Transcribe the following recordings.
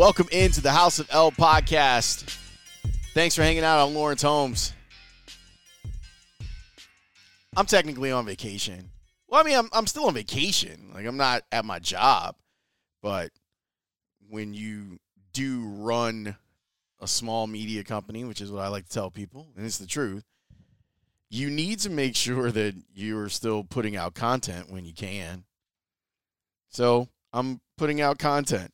Welcome into the House of L podcast. Thanks for hanging out on Laurence Holmes. I'm technically on vacation. Well, I mean, I'm, I'm still on vacation. Like, I'm not at my job. But when you do run a small media company, which is what I like to tell people, and it's the truth, you need to make sure that you're still putting out content when you can. So I'm putting out content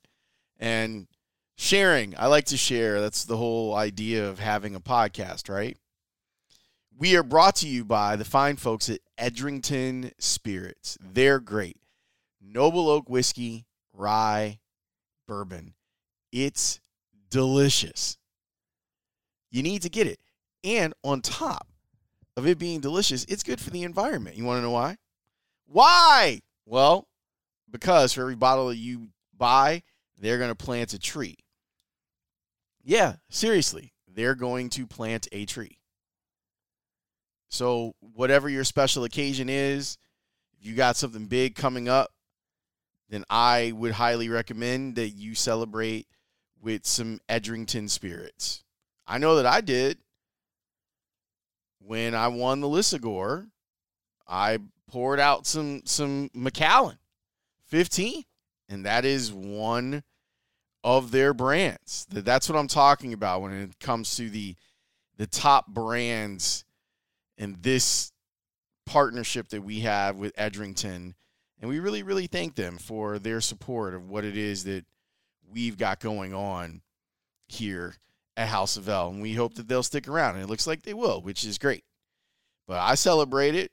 and sharing. I like to share. That's the whole idea of having a podcast, right? We are brought to you by the fine folks at Edrington Spirits. They're great. Noble Oak Whiskey, Rye, Bourbon. It's delicious. You need to get it. And on top of it being delicious, it's good for the environment. You want to know why? Why? Well, because for every bottle that you buy, they're going to plant a tree. Yeah, seriously, they're going to plant a tree. So, whatever your special occasion is, if you got something big coming up, then I would highly recommend that you celebrate with some Edrington spirits. I know that I did. When I won the Lisagor, I poured out some some Macallan 15, and that is one of their brands. That's what I'm talking about when it comes to the the top brands in this partnership that we have with Edrington. And we really, really thank them for their support of what it is that we've got going on here at House of L. And we hope that they'll stick around. And it looks like they will, which is great. But I celebrate it.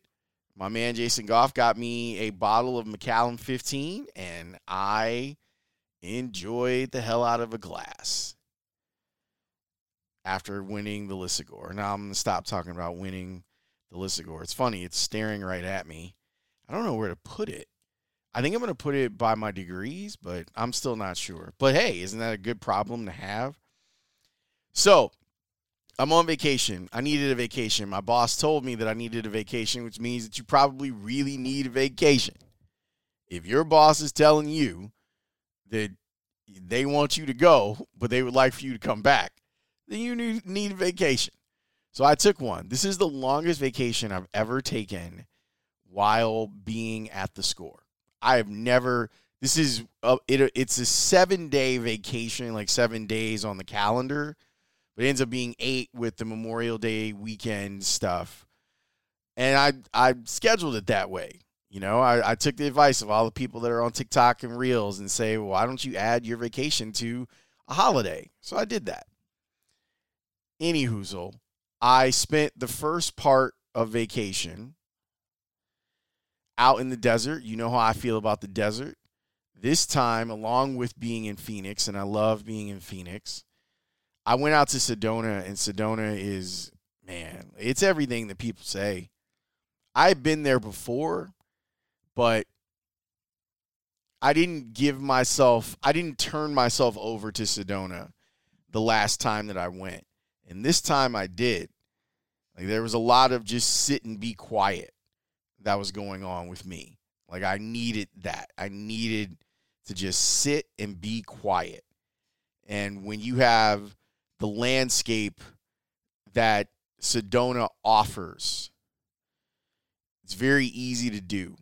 My man Jason Goff got me a bottle of Macallan 15, and I enjoyed the hell out of a glass after winning the Lisagor. Now I'm going to stop talking about winning the Lisagor. It's funny, it's staring right at me. I don't know where to put it. I think I'm going to put it by my degrees, but I'm still not sure. But hey, isn't that a good problem to have? So, I'm on vacation. I needed a vacation. My boss told me that I needed a vacation, which means that you probably really need a vacation. If your boss is telling you that they want you to go, but they would like for you to come back, then you need a vacation. So I took one. This is the longest vacation I've ever taken while being at the score. I have never. This is a, it, it's a seven day vacation, like seven days on the calendar, but it ends up being eight with the Memorial Day weekend stuff. And I I scheduled it that way. You know, I, I took the advice of all the people that are on TikTok and Reels and say, why don't you add your vacation to a holiday? So I did that. Any hoozle, I spent the first part of vacation out in the desert. You know how I feel about the desert. This time, along with being in Phoenix, and I love being in Phoenix, I went out to Sedona, and Sedona is, man, it's everything that people say. I've been there before, but I didn't give myself, I didn't turn myself over to Sedona the last time that I went. And this time I did. Like there was a lot of just sit and be quiet that was going on with me. Like I needed that. I needed to just sit and be quiet. And when you have the landscape that Sedona offers, it's very easy to do.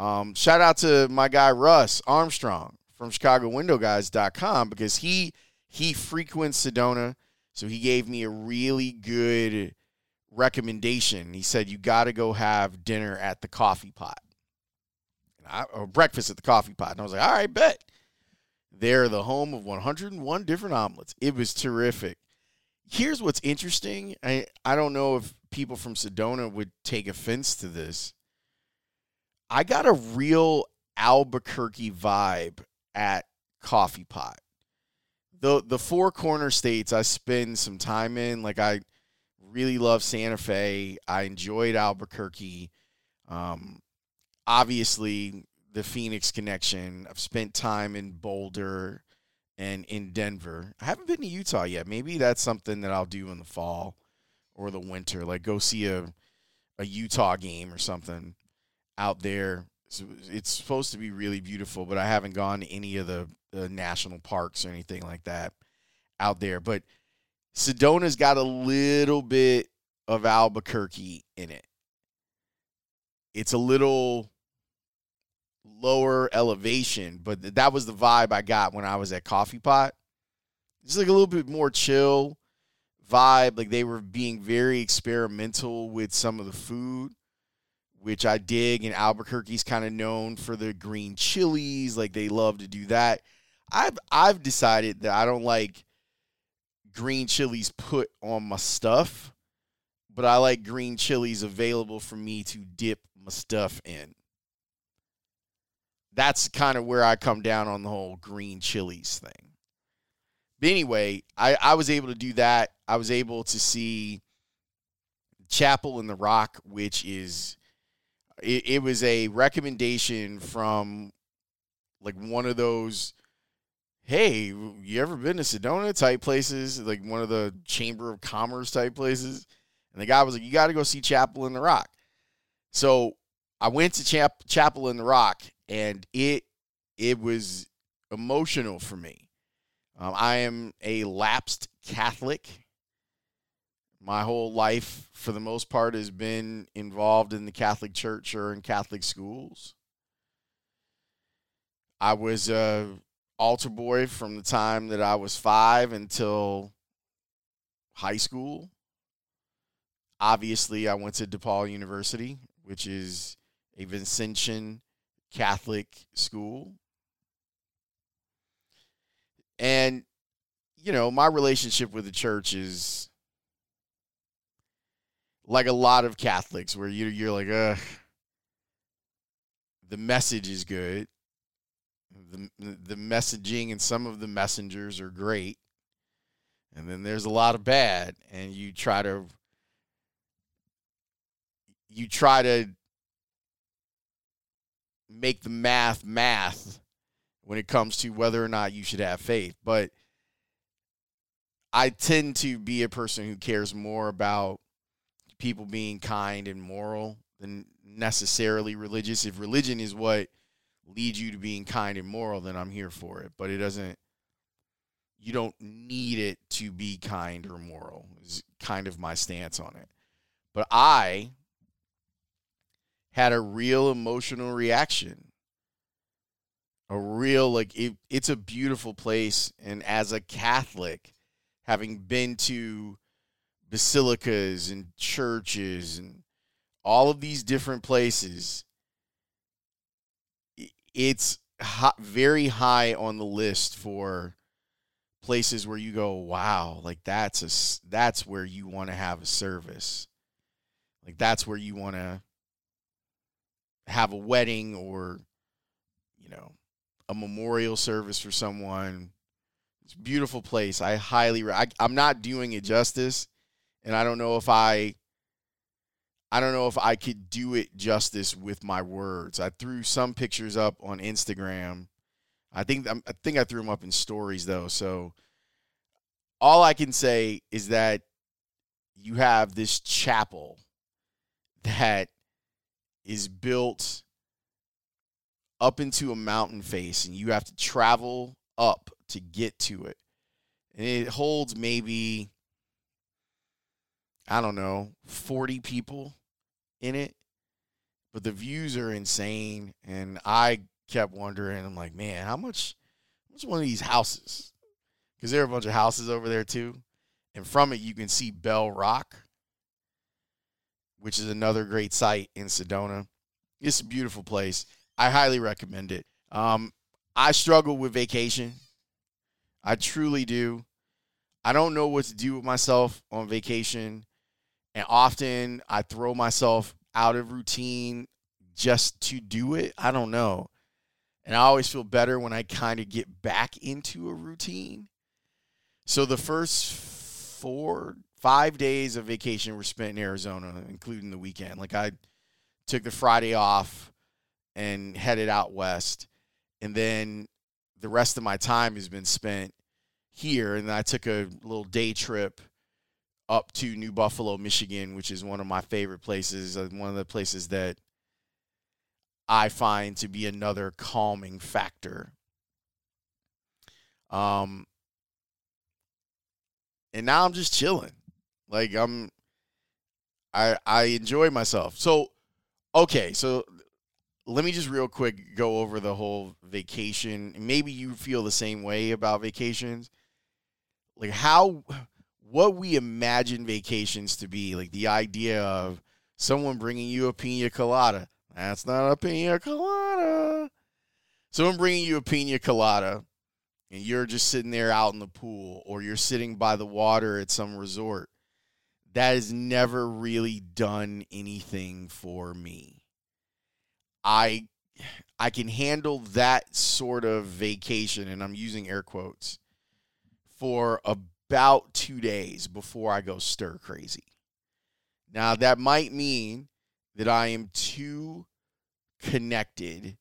Um, shout out to my guy Russ Armstrong from ChicagoWindowGuys.com because he he frequents Sedona, so he gave me a really good recommendation. He said you got to go have dinner at the Coffee Pot, I, or breakfast at the Coffee Pot. And I was like, all right, bet. They're the home of 101 different omelets. It was terrific. Here's what's interesting. I I don't know if people from Sedona would take offense to this. I got a real Albuquerque vibe at Coffee Pot. The the four corner states I spend some time in, like I really love Santa Fe. I enjoyed Albuquerque. Um, obviously, the Phoenix connection. I've spent time in Boulder and in Denver. I haven't been to Utah yet. Maybe that's something that I'll do in the fall or the winter. Like go see a a Utah game or something out there. it's supposed to be really beautiful, but I haven't gone to any of the, the national parks or anything like that out there. But Sedona's got a little bit of Albuquerque in it. It's a little lower elevation, but that was the vibe I got when I was at Coffee Pot. It's like a little bit more chill vibe. Like they were being very experimental with some of the food, which I dig. And Albuquerque's kind of known for the green chilies. Like they love to do that. I've I've decided that I don't like green chilies put on my stuff, but I like green chilies available for me to dip my stuff in. That's kind of where I come down on the whole green chilies thing. But anyway, I, I was able to do that. I was able to see Chapel in the Rock, which is it, it was a recommendation from like one of those hey, you ever been to Sedona type places, like one of the Chamber of Commerce type places? And the guy was like, you got to go see Chapel in the Rock. So I went to Chap- Chapel in the Rock, and it it was emotional for me. Um, I am a lapsed Catholic. My whole life, for the most part, has been involved in the Catholic Church or in Catholic schools. I was a altar boy from the time that I was five until high school. Obviously, I went to DePaul University, which is a Vincentian Catholic school. And, you know, my relationship with the church is like a lot of Catholics, where you, you're like, ugh, the message is good. The the messaging and some of the messengers are great and then there's a lot of bad and you try to you try to make the math math when it comes to whether or not you should have faith. But i tend to be a person who cares more about people being kind and moral than necessarily religious if religion is what leads you to being kind and moral, then I'm here for it. But it doesn't, you don't need it to be kind or moral, is kind of my stance on it. But I had a real emotional reaction. A real, like, it, it's a beautiful place. And as a Catholic, having been to basilicas and churches and all of these different places, it's hot, very high on the list for places where you go, wow, like that's a that's where you want to have a service. Like that's where you want to have a wedding or you know, a memorial service for someone. It's beautiful place. I highly I, I'm not doing it justice and I don't know if I I don't know if I could do it justice with my words. I threw some pictures up on Instagram. I think I think I threw them up in stories though. So all I can say is that you have this chapel that is built up into a mountain face and you have to travel up to get to it. And it holds maybe I don't know, 40 people in it, but the views are insane. And I kept wondering, I'm like, man, how much, what's one of these houses? Because there are a bunch of houses over there too. And from it, you can see Bell Rock, which is another great site in Sedona. It's a beautiful place. I highly recommend it. Um, I struggle with vacation. I truly do. I don't know what to do with myself on vacation. And often I throw myself out of routine just to do it. I don't know. And I always feel better when I kind of get back into a routine. So the first four, five days of vacation were spent in Arizona, including the weekend. Like I took the Friday off and headed out west. And then the rest of my time has been spent here. And I took a little day trip up to New Buffalo, Michigan, which is one of my favorite places, uh, one of the places that I find to be another calming factor. Um, and now I'm just chilling. Like I'm, I I enjoy myself. So, okay, so let me just real quick go over the whole vacation. Maybe you feel the same way about vacations. Like how what we imagine vacations to be, like the idea of someone bringing you a pina colada. That's not a pina colada. Someone bringing you a pina colada and you're just sitting there out in the pool or you're sitting by the water at some resort. That has never really done anything for me. I I can handle that sort of vacation and I'm using air quotes for about 2 days before I go stir crazy. Now that might mean that I am too connected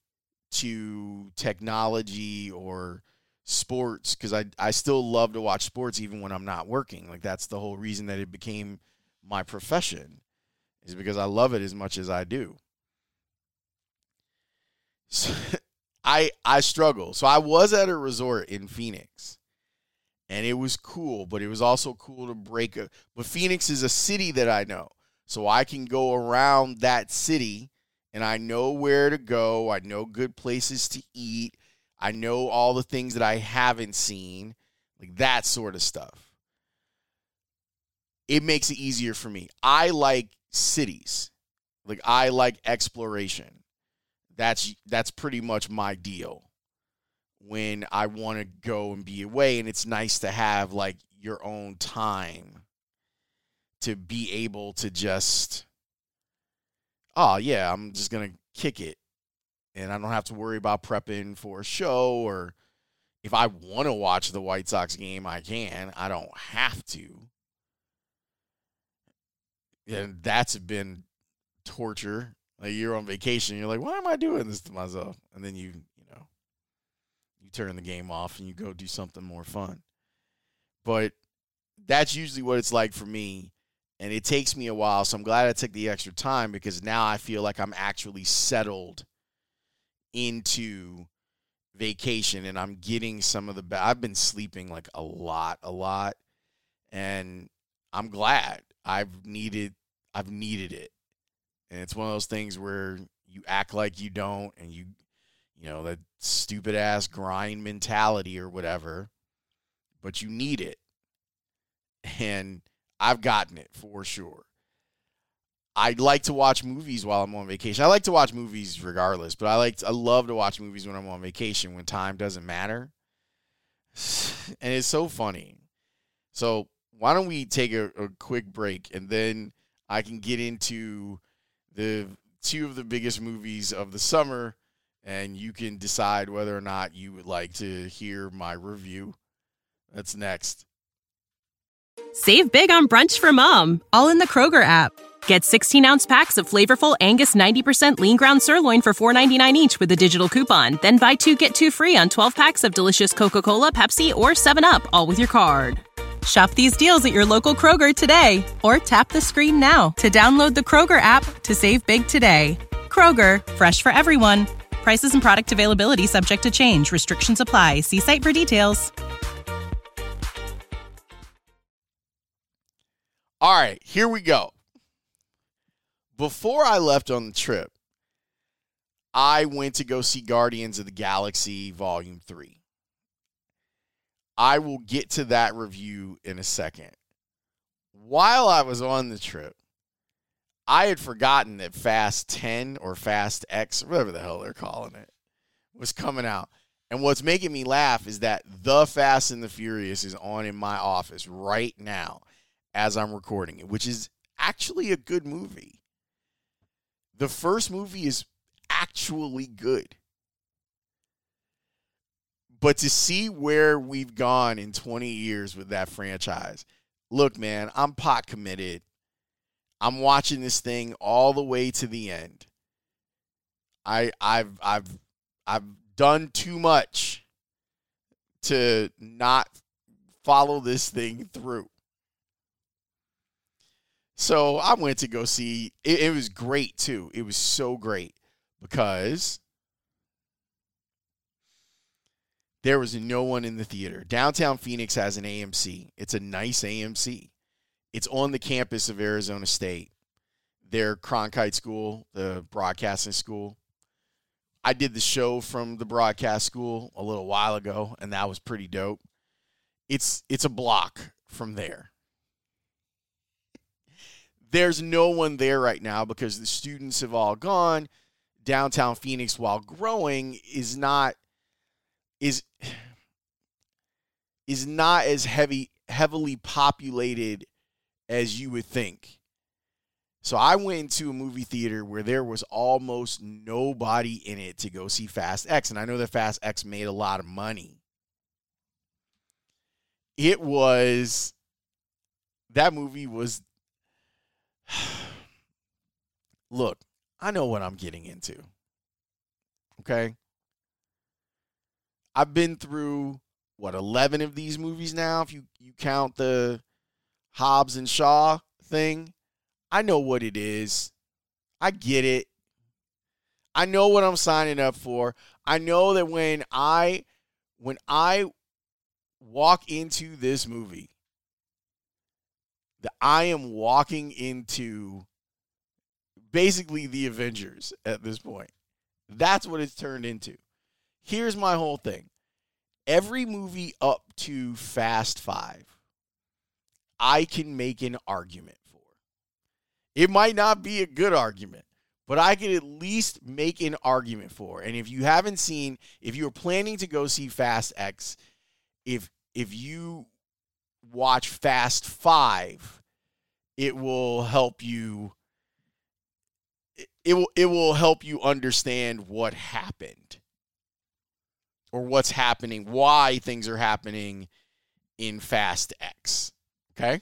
to technology or sports because I, I still love to watch sports even when I'm not working. Like that's the whole reason that it became my profession is because I love it as much as I do. So, I I struggle. So I was at a resort in Phoenix, and it was cool, but it was also cool to break a. But Phoenix is a city that I know, so I can go around that city, and I know where to go. I know good places to eat. I know all the things that I haven't seen, like that sort of stuff. It makes it easier for me. I like cities. Like I like exploration that's that's pretty much my deal when I want to go and be away and it's nice to have like your own time to be able to just oh yeah, I'm just going to kick it and I don't have to worry about prepping for a show or if I want to watch the White Sox game, I can. I don't have to. And that's been torture like you're on vacation, you're like, why am I doing this to myself? And then you, you turn the game off and you go do something more fun. But that's usually what it's like for me. And it takes me a while. So I'm glad I took the extra time because now I feel like I'm actually settled into vacation and I'm getting some of the be- I've been sleeping like a lot, a lot. And I'm glad I've needed I've needed it and it's one of those things where you act like you don't and you you know that stupid ass grind mentality or whatever but you need it. And i've gotten it for sure. I like to watch movies while i'm on vacation. I like to watch movies regardless but i like to, i love to watch movies when i'm on vacation when time doesn't matter. And it's so funny. So why don't we take a, a quick break and then i can get into the two of the biggest movies of the summer, and you can decide whether or not you would like to hear my review. That's next. Save big on brunch for mom, all in the Kroger app. Get 16 ounce packs of flavorful Angus 90% lean ground sirloin for $4.99 each with a digital coupon. Then buy two get two free on 12 packs of delicious Coca Cola, Pepsi, or 7UP, all with your card. Shop these deals at your local Kroger today or tap the screen now to download the Kroger app to save big today. Kroger, fresh for everyone. Prices and product availability subject to change. Restrictions apply. See site for details. All right, here we go. Before I left on the trip, I went to go see Guardians of the Galaxy Volume 3. I will get to that review in a second. While I was on the trip, I had forgotten that Fast 10 or Fast X, whatever the hell they're calling it, was coming out. And what's making me laugh is that The Fast and the Furious is on in my office right now as I'm recording it, which is actually a good movie. The first movie is actually good. But to see where we've gone in 20 years with that franchise, look, man, I'm pot committed. I'm watching this thing all the way to the end. I I've I've I've done too much to not follow this thing through. So I went to go see it, it was great too. It was so great. because there was no one in the theater. Downtown Phoenix has an AMC. It's a nice AMC. It's on the campus of Arizona State, their Cronkite school, the broadcasting school. I did the show from the broadcast school a little while ago, and that was pretty dope. It's it's a block from there. There's no one there right now because the students have all gone. Downtown Phoenix, while growing, is not is is not as heavy heavily populated as you would think. So I went into a movie theater where there was almost nobody in it to go see Fast X and I know that Fast X made a lot of money. It was that movie was Look, I know what I'm getting into. Okay? I've been through what 11 of these movies now if you you count the Hobbs and Shaw thing. I know what it is. I get it. I know what I'm signing up for. I know that when I when I walk into this movie that I am walking into basically the Avengers at this point. That's what it's turned into here's my whole thing every movie up to Fast Five, I can make an argument for. It might not be a good argument, but I can at least make an argument for. And if you haven't seen, if you're planning to go see Fast X, if if you watch Fast Five, it will help you. It will it will help you understand what happened or what's happening, why things are happening in Fast X. Okay?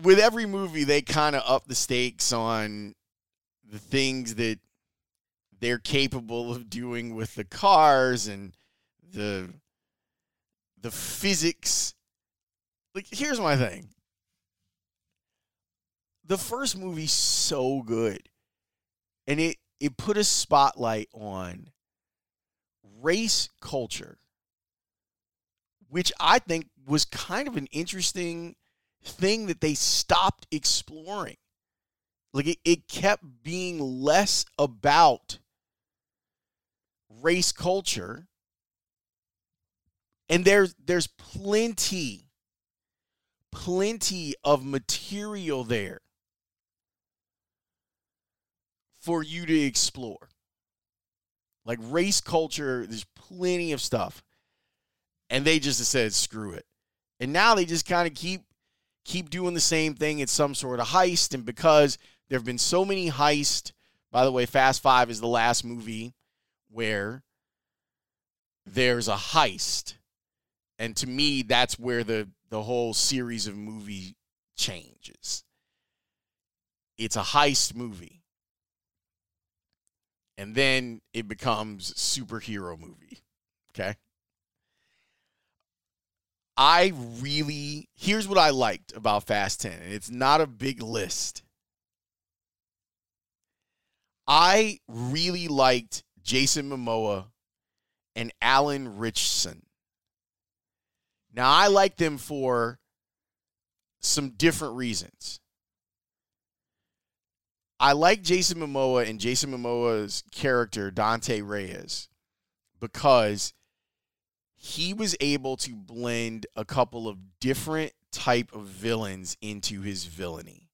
With every movie, they kind of up the stakes on the things that they're capable of doing with the cars and the the physics. Like here's my thing. The first movie's so good. And it it put a spotlight on race culture, which I think was kind of an interesting thing that they stopped exploring. Like it, it kept being less about race culture. And there's there's plenty, plenty of material there for you to explore. Like race culture, there's plenty of stuff. And they just said, screw it. And now they just kind of keep keep doing the same thing. It's some sort of heist. And because there have been so many heists, by the way, Fast Five is the last movie where there's a heist. And to me, that's where the, the whole series of movie changes. It's a heist movie and then it becomes superhero movie. Okay? I really here's what I liked about Fast 10, and it's not a big list. I really liked Jason Momoa and Alan Ritchson. Now I like them for some different reasons. I like Jason Momoa and Jason Momoa's character Dante Reyes because he was able to blend a couple of different type of villains into his villainy.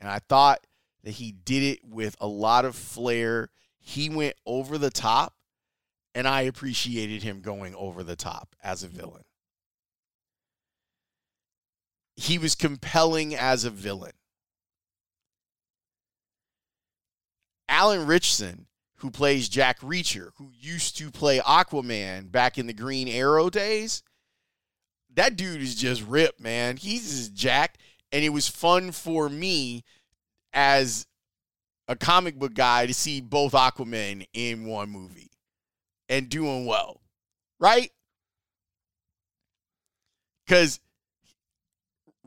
And I thought that he did it with a lot of flair. He went over the top and I appreciated him going over the top as a villain. He was compelling as a villain. Alan Ritchson, who plays Jack Reacher, who used to play Aquaman back in the Green Arrow days, that dude is just ripped, man. He's just jacked. And it was fun for me as a comic book guy to see both Aquaman in one movie and doing well, right? Because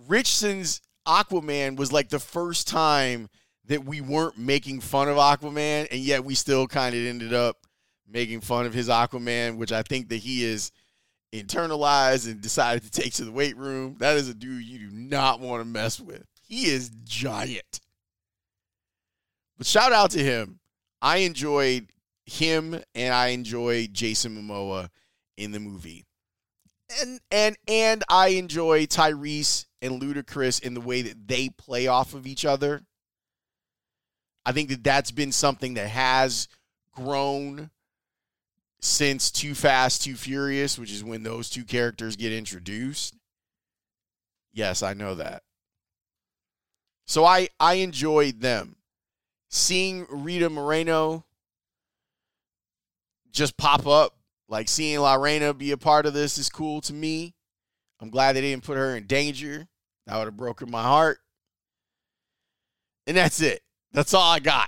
Ritchson's Aquaman was like the first time that we weren't making fun of Aquaman, and yet we still kind of ended up making fun of his Aquaman, which I think that he is internalized and decided to take to the weight room. That is a dude you do not want to mess with. He is giant. But shout out to him. I enjoyed him and I enjoyed Jason Momoa in the movie. And and and I enjoy Tyrese and Ludacris in the way that they play off of each other. I think that that's been something that has grown since Too Fast, Too Furious, which is when those two characters get introduced. Yes, I know that. So I I enjoyed them. Seeing Rita Moreno just pop up, like seeing La Reina be a part of this is cool to me. I'm glad they didn't put her in danger. That would have broken my heart. And that's it. That's all I got.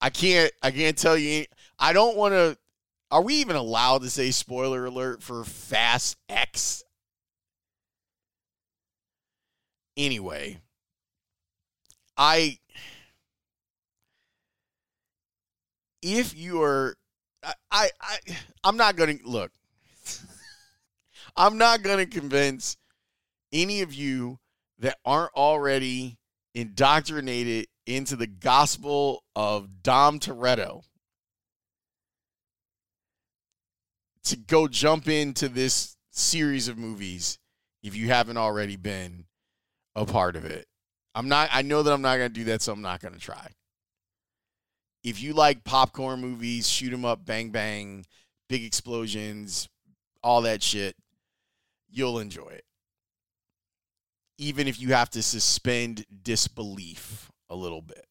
I can't I can't tell you I don't want to are we even allowed to say spoiler alert for Fast X? Anyway, I if you are I I, I I'm not going to look. I'm not going to convince any of you that aren't already indoctrinated into the gospel of Dom Toretto to go jump into this series of movies if you haven't already been a part of it. I'm not I know that I'm not going to do that so I'm not going to try. If you like popcorn movies, shoot 'em up, bang bang, big explosions, all that shit, you'll enjoy it. Even if you have to suspend disbelief a little bit.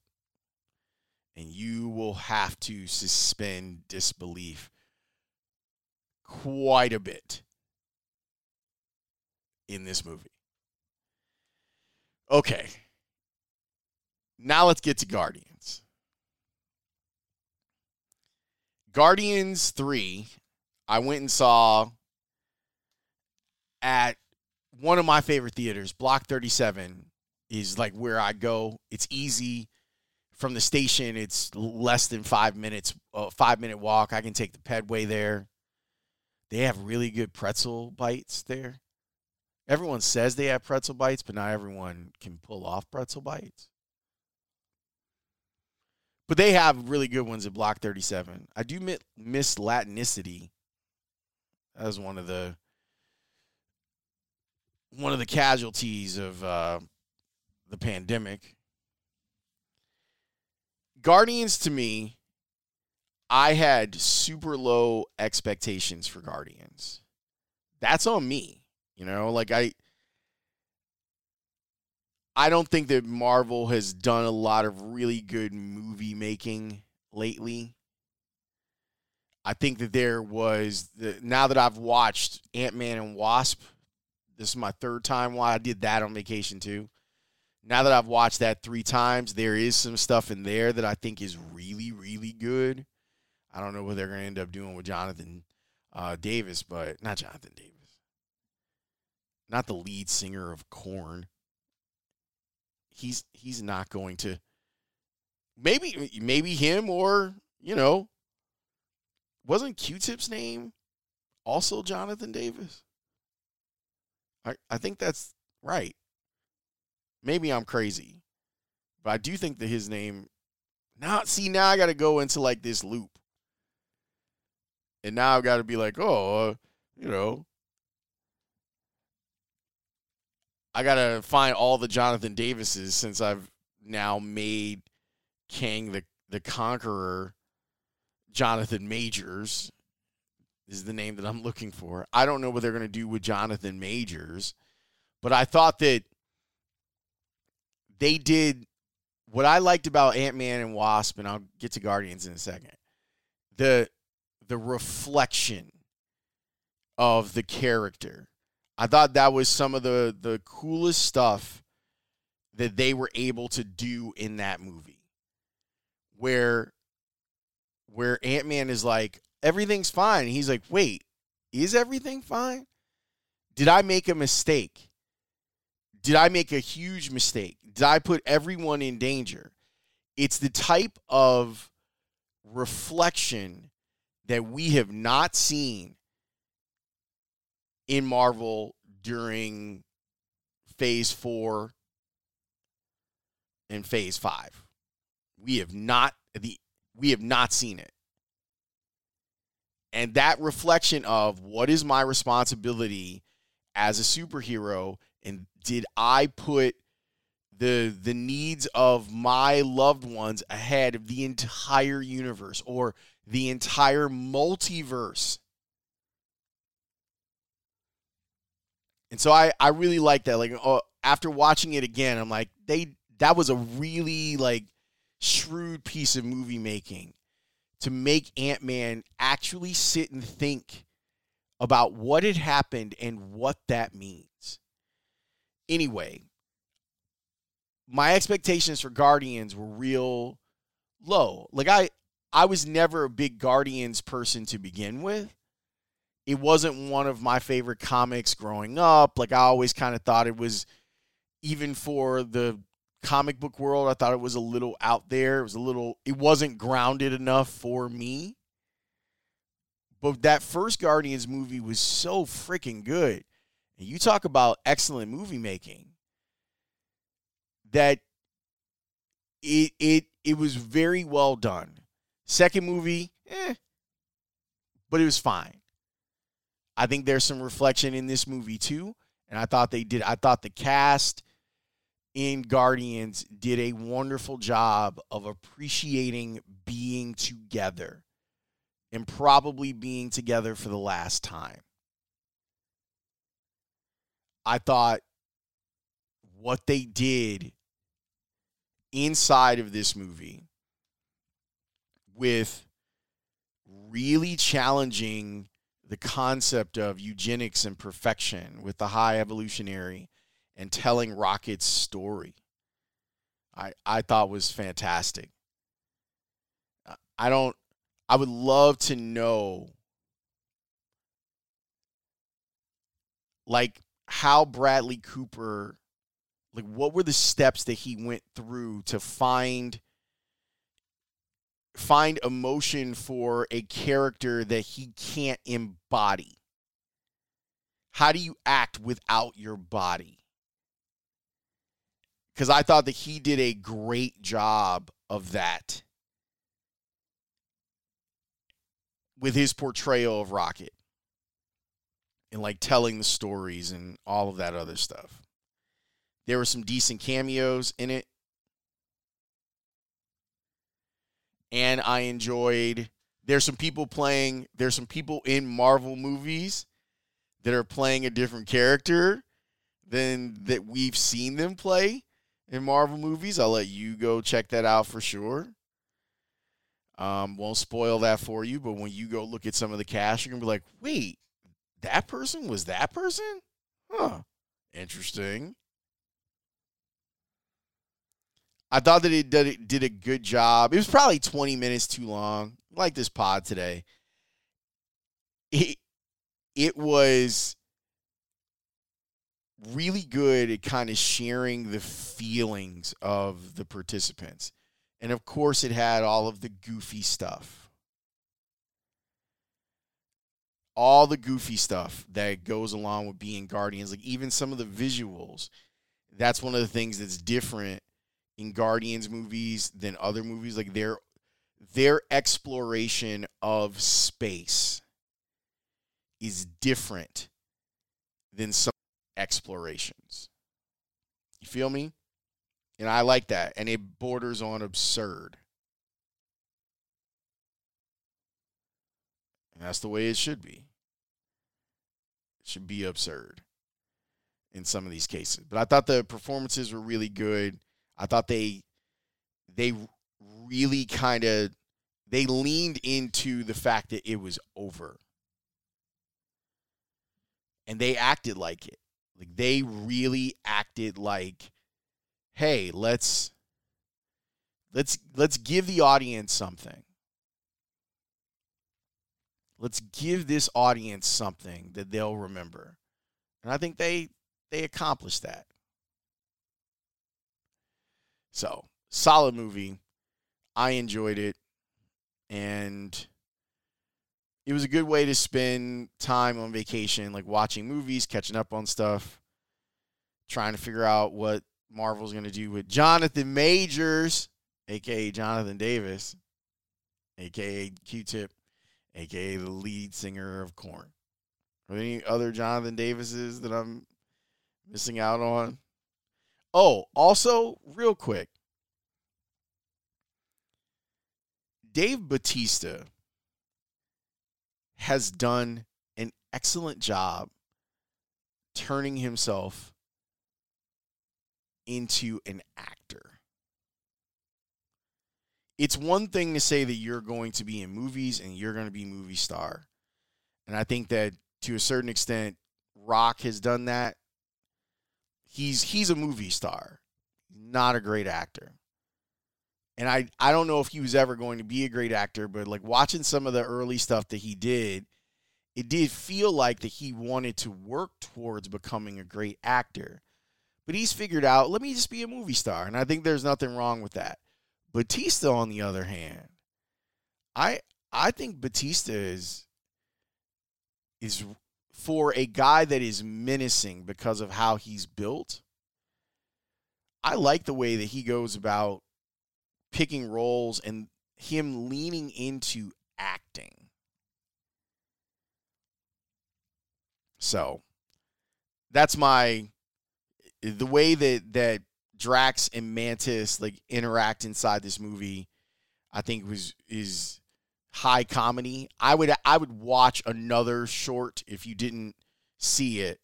And you will have to suspend disbelief quite a bit in this movie. Okay. Now let's get to Guardians. Guardians 3, I went and saw at one of my favorite theaters, Block 37 is like where I go. It's easy from the station. It's less than five minutes, a five minute walk. I can take the pedway there. They have really good pretzel bites there. Everyone says they have pretzel bites, but not everyone can pull off pretzel bites. But they have really good ones at Block 37. I do miss Latinicity. Was one of the one of the casualties of uh, the pandemic. Guardians to me, I had super low expectations for Guardians. That's on me. You know, like I I don't think that Marvel has done a lot of really good movie making lately. I think that there was the, now that I've watched Ant Man and Wasp, this is my third time. Why I did that on vacation too now that I've watched that three times, there is some stuff in there that I think is really, really good. I don't know what they're going to end up doing with Jonathan uh, Davis, but not Jonathan Davis, not the lead singer of Korn. He's he's not going to. Maybe maybe him or you know. Wasn't Q-Tip's name also Jonathan Davis? I I think that's right. Maybe I'm crazy, but I do think that his name. Now, see, now I got to go into like this loop, and now I've got to be like, oh, uh, you know, I got to find all the Jonathan Davises since I've now made Kang the the Conqueror. Jonathan Majors is the name that I'm looking for. I don't know what they're going to do with Jonathan Majors, but I thought that they did what I liked about Ant Man and Wasp, and I'll get to Guardians in a second. The the reflection of the character. I thought that was some of the the coolest stuff that they were able to do in that movie. Where where Ant-Man is like, everything's fine. he's like, wait, is everything fine? Did I make a mistake? Did I make a huge mistake? Did I put everyone in danger? it's the type of reflection that we have not seen in Marvel during phase 4 and phase 5. We have not the we have not seen it. And that reflection of what is my responsibility as a superhero and did I put the the needs of my loved ones ahead of the entire universe or the entire multiverse? And so I I really like that like uh, after watching it again I'm like they that was a really like shrewd piece of movie making to make Ant-Man actually sit and think about what had happened and what that means. Anyway, my expectations for Guardians were real low. Like I I was never a big Guardians person to begin with. It wasn't one of my favorite comics growing up. Like I always kind of thought it was even for the comic book world, I thought it was a little out there. It was a little it wasn't grounded enough for me. But that first Guardians movie was so freaking good. And you talk about excellent movie making. That it it it was very well done. Second movie, eh, but it was fine. I think there's some reflection in this movie too, and I thought they did. I thought the cast in Guardians did a wonderful job of appreciating being together and probably being together for the last time. I thought what they did inside of this movie with really challenging the concept of eugenics and perfection with the high evolutionary and telling Rocket's story. I I thought was fantastic. I don't I would love to know like how Bradley Cooper like what were the steps that he went through to find find emotion for a character that he can't embody? How do you act without your body? Because i thought that he did a great job of that with his portrayal of rocket and like telling the stories and all of that other stuff there were some decent cameos in it. And I enjoyed there's some people playing there's some people in Marvel movies that are playing a different character than that we've seen them play in Marvel movies. I'll let you go check that out for sure. Um, won't spoil that for you, but when you go look at some of the cast, you're gonna be like, wait, that person was that person? Huh. Interesting. I thought that it did, did a good job. It was probably 20 minutes too long, like this pod today. It, it was really good at kind of sharing the feelings of the participants. And of course, it had all of the goofy stuff. All the goofy stuff that goes along with being Guardians, like even some of the visuals. That's one of the things that's different in Guardians movies than other movies. Like their their exploration of space is different than some explorations. You feel me? And I like that. And it borders on absurd. And that's the way it should be. Should be absurd in some of these cases. But I thought the performances were really good. I thought they they really kind of they leaned into the fact that it was over. And they acted like it. Like they really acted like hey, let's let's let's give the audience something. Let's give this audience something that they'll remember. And I think they they accomplished that. So, solid movie. I enjoyed it, and it was a good way to spend time on vacation, like watching movies, catching up on stuff, trying to figure out what Marvel's going to do with Jonathan Majors, aka Jonathan Davis, aka Q-Tip, aka the lead singer of Korn. Are there any other Jonathan Davises that I'm missing out on? Oh, also, real quick, Dave Batista has done an excellent job turning himself into an actor. It's one thing to say that you're going to be in movies and you're going to be movie star. And I think that to a certain extent Rock has done that. He's he's a movie star, not a great actor. And I I don't know if he was ever going to be a great actor, but like watching some of the early stuff that he did, it did feel like that he wanted to work towards becoming a great actor. But he's figured out, let me just be a movie star. And I think there's nothing wrong with that. Batista, on the other hand, I I think Batista is is for a guy that is menacing because of how he's built. I like the way that he goes about picking roles and him leaning into acting. So that's my the way that that Drax and Mantis like interact inside this movie. I think was is high comedy. I would I would watch another short if you didn't see it.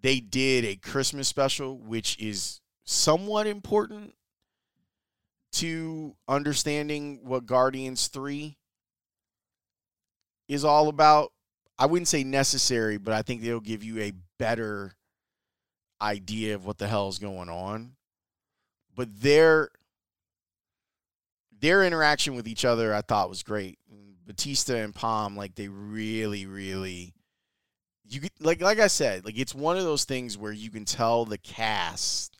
They did a Christmas special which is somewhat important to understanding what Guardians 3 is all about. I wouldn't say necessary, but I think they'll give you a better idea of what the hell is going on. But their their interaction with each other I thought was great. Batista and Pom, like they really, really you could, like like I said, like it's one of those things where you can tell the cast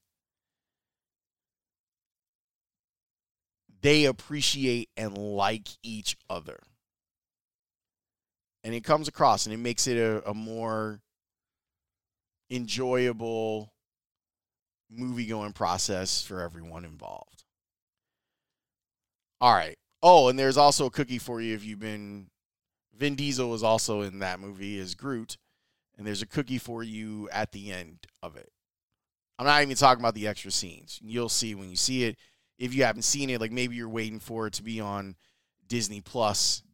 they appreciate and like each other. And it comes across and it makes it a, a more enjoyable movie going process for everyone involved. All right. Oh, and there's also a cookie for you if you've been. Vin Diesel was also in that movie as Groot, and there's a cookie for you at the end of it. I'm not even talking about the extra scenes. You'll see when you see it. If you haven't seen it, like maybe you're waiting for it to be on Disney Plus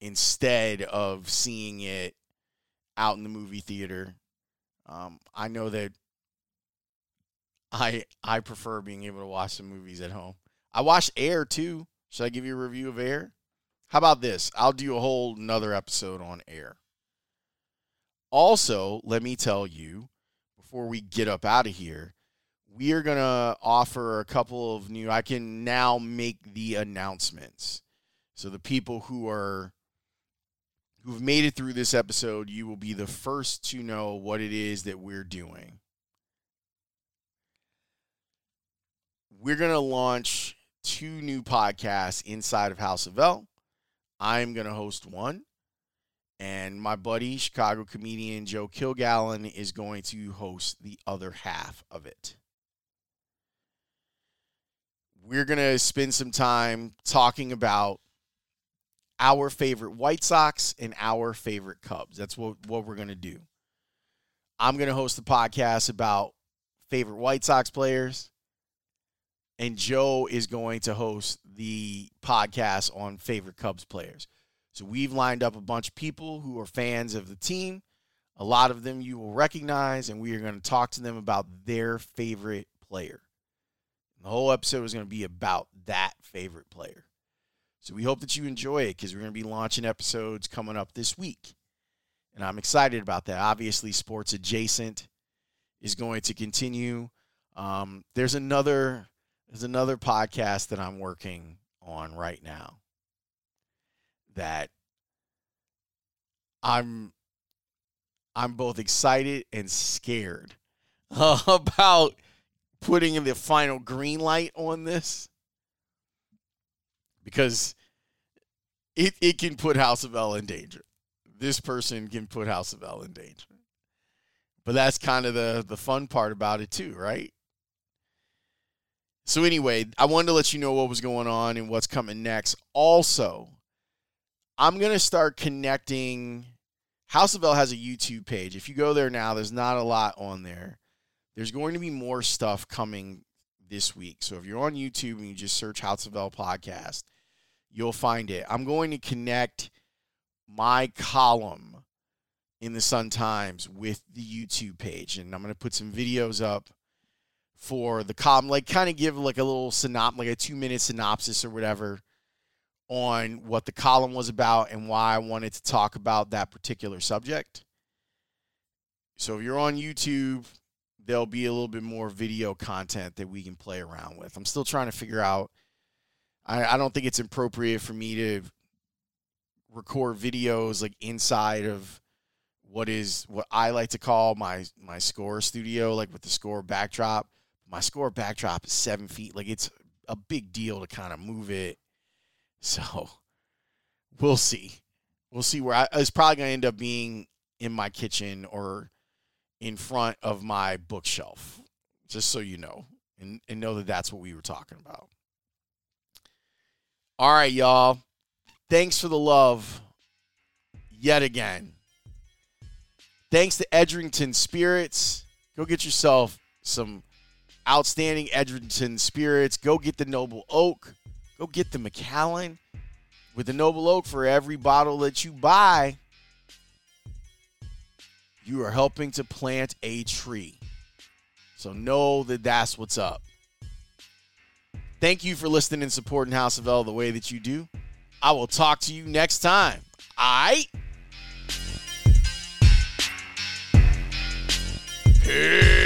instead of seeing it out in the movie theater. Um, I know that I I prefer being able to watch some movies at home. I watched Air too. Should I give you a review of Air? How about this? I'll do a whole another episode on Air. Also, let me tell you before we get up out of here, we are going to offer a couple of new I can now make the announcements. So the people who are who've made it through this episode, you will be the first to know what it is that we're doing. We're going to launch two new podcasts inside of House of L. I'm going to host one, and my buddy, Chicago comedian Joe Kilgallen, is going to host the other half of it. We're going to spend some time talking about our favorite White Sox and our favorite Cubs. That's what, what we're going to do. I'm going to host the podcast about favorite White Sox players and Joe is going to host the podcast on favorite Cubs players. So we've lined up a bunch of people who are fans of the team. A lot of them you will recognize, and we are going to talk to them about their favorite player. The whole episode is going to be about that favorite player. So we hope that you enjoy it because we're going to be launching episodes coming up this week. And I'm excited about that. Obviously, sports adjacent is going to continue. Um, there's another there's another podcast that I'm working on right now that I'm I'm both excited and scared about putting in the final green light on this. because it it can put House of L in danger. This person can put House of L in danger. But that's kind of the the fun part about it too, right? So anyway, I wanted to let you know what was going on and what's coming next. Also, I'm going to start connecting House of L has a YouTube page. If you go there now, there's not a lot on there. There's going to be more stuff coming this week. So if you're on YouTube and you just search House of L podcast, you'll find it. I'm going to connect my column in the Sun Times with the YouTube page, and I'm going to put some videos up for the column, like kind of give like a little synop, like a two minute synopsis or whatever on what the column was about and why I wanted to talk about that particular subject. So if you're on YouTube, there'll be a little bit more video content that we can play around with. I'm still trying to figure out. I, I don't think it's appropriate for me to record videos like inside of what is what I like to call my my score studio, like with the score backdrop. My score backdrop is seven feet. Like it's a big deal to kind of move it. So we'll see. We'll see where I it's probably gonna end up being in my kitchen or in front of my bookshelf, just so you know, and, and know that that's what we were talking about. All right, y'all. Thanks for the love yet again. Thanks to Edrington Spirits. Go get yourself some outstanding Edrington Spirits. Go get the Noble Oak. Go get the Macallan. With the Noble Oak, for every bottle that you buy, you are helping to plant a tree. So know that that's what's up. Thank you for listening and supporting House of L the way that you do. I will talk to you next time. All right? Peace.